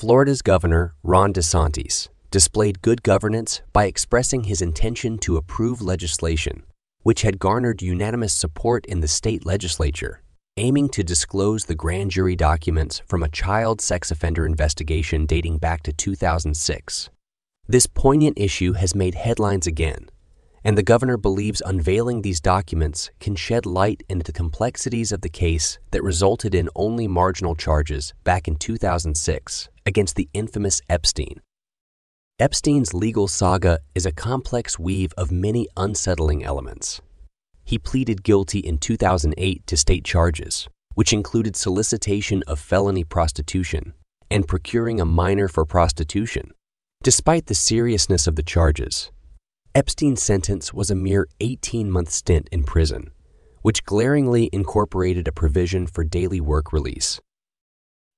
Florida's Governor Ron DeSantis displayed good governance by expressing his intention to approve legislation, which had garnered unanimous support in the state legislature, aiming to disclose the grand jury documents from a child sex offender investigation dating back to 2006. This poignant issue has made headlines again, and the governor believes unveiling these documents can shed light into the complexities of the case that resulted in only marginal charges back in 2006 against the infamous Epstein. Epstein's legal saga is a complex weave of many unsettling elements. He pleaded guilty in 2008 to state charges, which included solicitation of felony prostitution and procuring a minor for prostitution. Despite the seriousness of the charges, Epstein's sentence was a mere 18 month stint in prison, which glaringly incorporated a provision for daily work release.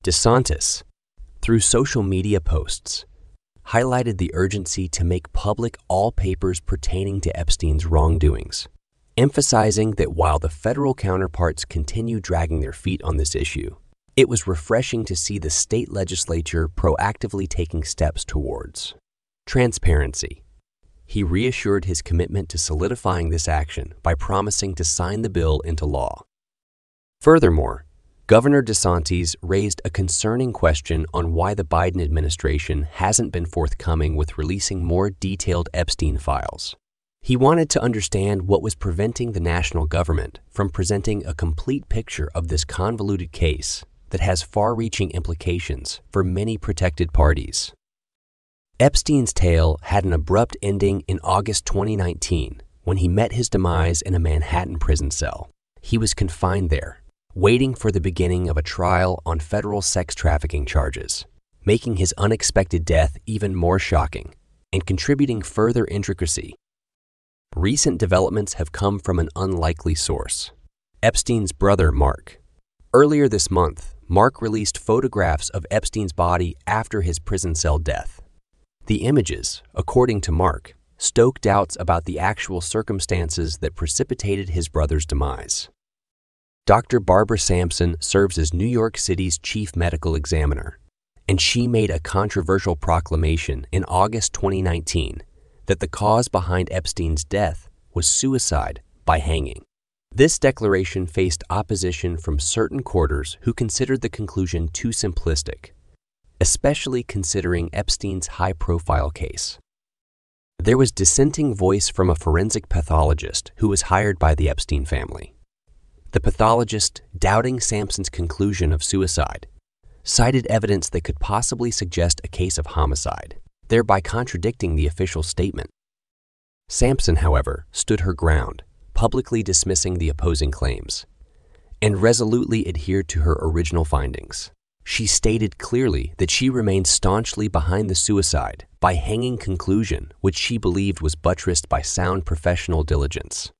DeSantis, through social media posts, highlighted the urgency to make public all papers pertaining to Epstein's wrongdoings, emphasizing that while the federal counterparts continue dragging their feet on this issue, it was refreshing to see the state legislature proactively taking steps towards transparency. He reassured his commitment to solidifying this action by promising to sign the bill into law. Furthermore, Governor DeSantis raised a concerning question on why the Biden administration hasn't been forthcoming with releasing more detailed Epstein files. He wanted to understand what was preventing the national government from presenting a complete picture of this convoluted case that has far reaching implications for many protected parties. Epstein's tale had an abrupt ending in August 2019 when he met his demise in a Manhattan prison cell. He was confined there, waiting for the beginning of a trial on federal sex trafficking charges, making his unexpected death even more shocking and contributing further intricacy. Recent developments have come from an unlikely source Epstein's brother, Mark. Earlier this month, Mark released photographs of Epstein's body after his prison cell death. The images, according to Mark, stoke doubts about the actual circumstances that precipitated his brother's demise. Dr. Barbara Sampson serves as New York City's chief medical examiner, and she made a controversial proclamation in August 2019 that the cause behind Epstein's death was suicide by hanging. This declaration faced opposition from certain quarters who considered the conclusion too simplistic, especially considering Epstein's high profile case. There was dissenting voice from a forensic pathologist who was hired by the Epstein family. The pathologist, doubting Sampson's conclusion of suicide, cited evidence that could possibly suggest a case of homicide, thereby contradicting the official statement. Sampson, however, stood her ground publicly dismissing the opposing claims, and resolutely adhered to her original findings. She stated clearly that she remained staunchly behind the suicide by hanging conclusion, which she believed was buttressed by sound professional diligence.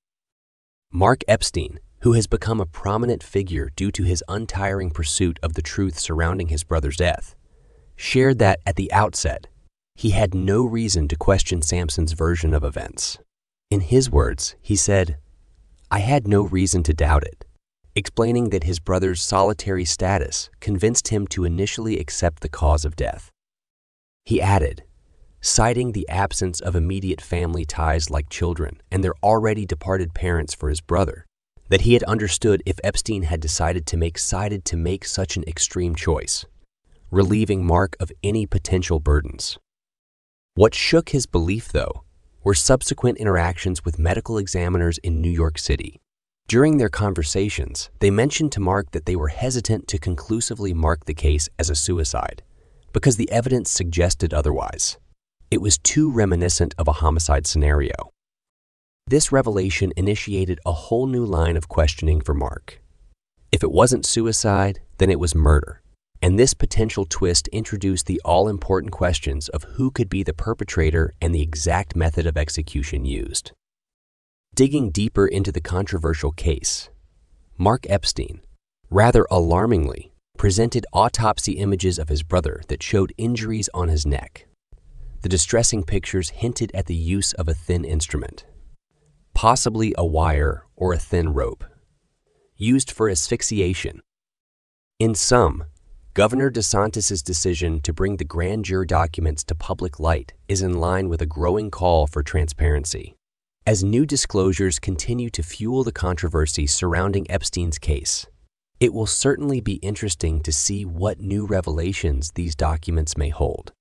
Mark Epstein, who has become a prominent figure due to his untiring pursuit of the truth surrounding his brother's death, shared that at the outset, he had no reason to question Sampson's version of events. In his words, he said, I had no reason to doubt it, explaining that his brother's solitary status convinced him to initially accept the cause of death. He added, citing the absence of immediate family ties like children and their already departed parents for his brother, that he had understood if Epstein had decided to make sided to make such an extreme choice, relieving Mark of any potential burdens. What shook his belief, though, were subsequent interactions with medical examiners in New York City. During their conversations, they mentioned to Mark that they were hesitant to conclusively mark the case as a suicide because the evidence suggested otherwise. It was too reminiscent of a homicide scenario. This revelation initiated a whole new line of questioning for Mark. If it wasn't suicide, then it was murder and this potential twist introduced the all important questions of who could be the perpetrator and the exact method of execution used. Digging deeper into the controversial case, Mark Epstein, rather alarmingly, presented autopsy images of his brother that showed injuries on his neck. The distressing pictures hinted at the use of a thin instrument, possibly a wire or a thin rope, used for asphyxiation. In sum, Governor DeSantis' decision to bring the grand jury documents to public light is in line with a growing call for transparency. As new disclosures continue to fuel the controversy surrounding Epstein's case, it will certainly be interesting to see what new revelations these documents may hold.